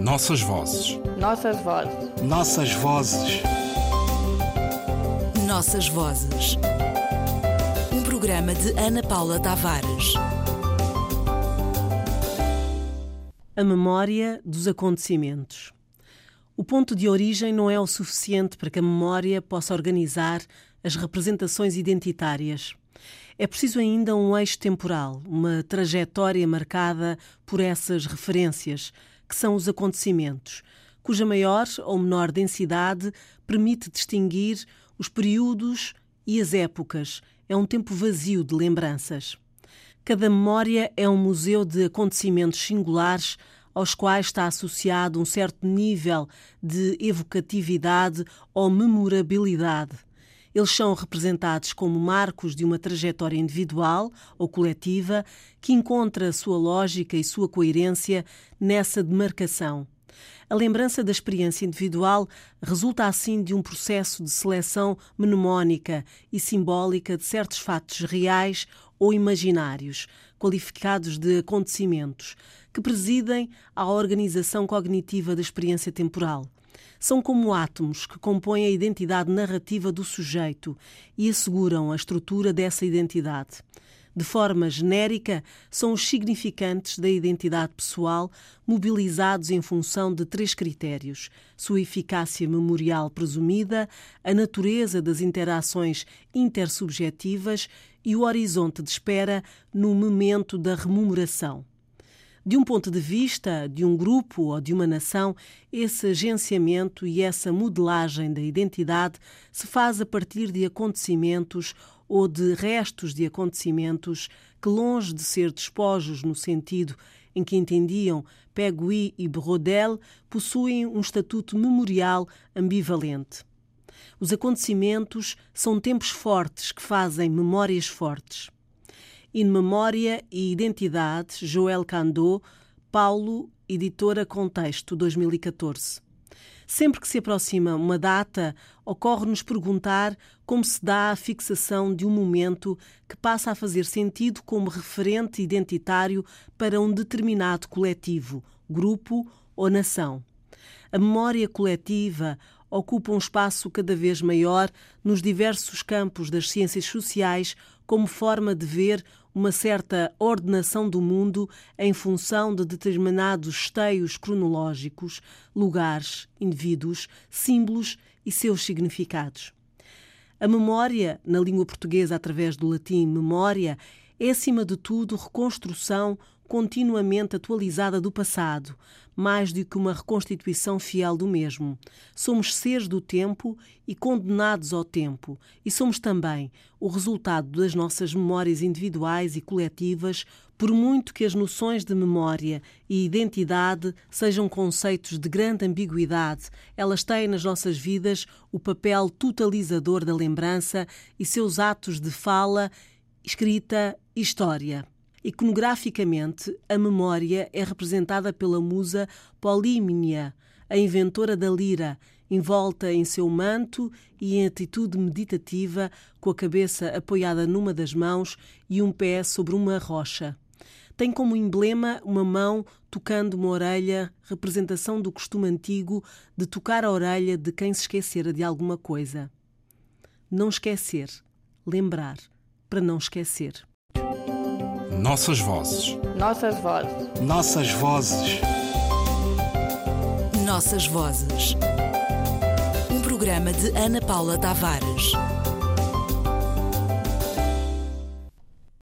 Nossas vozes. Nossas vozes. Nossas vozes. Nossas vozes. Um programa de Ana Paula Tavares. A memória dos acontecimentos. O ponto de origem não é o suficiente para que a memória possa organizar as representações identitárias. É preciso ainda um eixo temporal, uma trajetória marcada por essas referências, que são os acontecimentos, cuja maior ou menor densidade permite distinguir os períodos e as épocas. É um tempo vazio de lembranças. Cada memória é um museu de acontecimentos singulares aos quais está associado um certo nível de evocatividade ou memorabilidade. Eles são representados como marcos de uma trajetória individual ou coletiva que encontra sua lógica e sua coerência nessa demarcação. A lembrança da experiência individual resulta assim de um processo de seleção mnemónica e simbólica de certos fatos reais ou imaginários, qualificados de acontecimentos, que presidem à organização cognitiva da experiência temporal. São como átomos que compõem a identidade narrativa do sujeito e asseguram a estrutura dessa identidade. De forma genérica, são os significantes da identidade pessoal mobilizados em função de três critérios: sua eficácia memorial presumida, a natureza das interações intersubjetivas e o horizonte de espera no momento da rememoração. De um ponto de vista de um grupo ou de uma nação, esse agenciamento e essa modelagem da identidade se faz a partir de acontecimentos ou de restos de acontecimentos que, longe de ser despojos no sentido em que entendiam Pegui e Brodel, possuem um estatuto memorial ambivalente. Os acontecimentos são tempos fortes que fazem memórias fortes. In Memória e Identidade, Joel Candot, Paulo, editora Contexto, 2014. Sempre que se aproxima uma data, ocorre-nos perguntar como se dá a fixação de um momento que passa a fazer sentido como referente identitário para um determinado coletivo, grupo ou nação. A memória coletiva ocupa um espaço cada vez maior nos diversos campos das ciências sociais como forma de ver uma certa ordenação do mundo em função de determinados esteios cronológicos, lugares, indivíduos, símbolos e seus significados. A memória, na língua portuguesa através do latim memória, é acima de tudo reconstrução continuamente atualizada do passado, mais do que uma reconstituição fiel do mesmo. Somos seres do tempo e condenados ao tempo, e somos também o resultado das nossas memórias individuais e coletivas, por muito que as noções de memória e identidade sejam conceitos de grande ambiguidade, elas têm nas nossas vidas o papel totalizador da lembrança e seus atos de fala, escrita e história. Iconograficamente, a memória é representada pela musa Polímnia, a inventora da lira, envolta em seu manto e em atitude meditativa, com a cabeça apoiada numa das mãos e um pé sobre uma rocha. Tem como emblema uma mão tocando uma orelha, representação do costume antigo de tocar a orelha de quem se esquecera de alguma coisa. Não esquecer, lembrar, para não esquecer. Nossas vozes. Nossas vozes. Nossas vozes. Nossas vozes. Um programa de Ana Paula Tavares.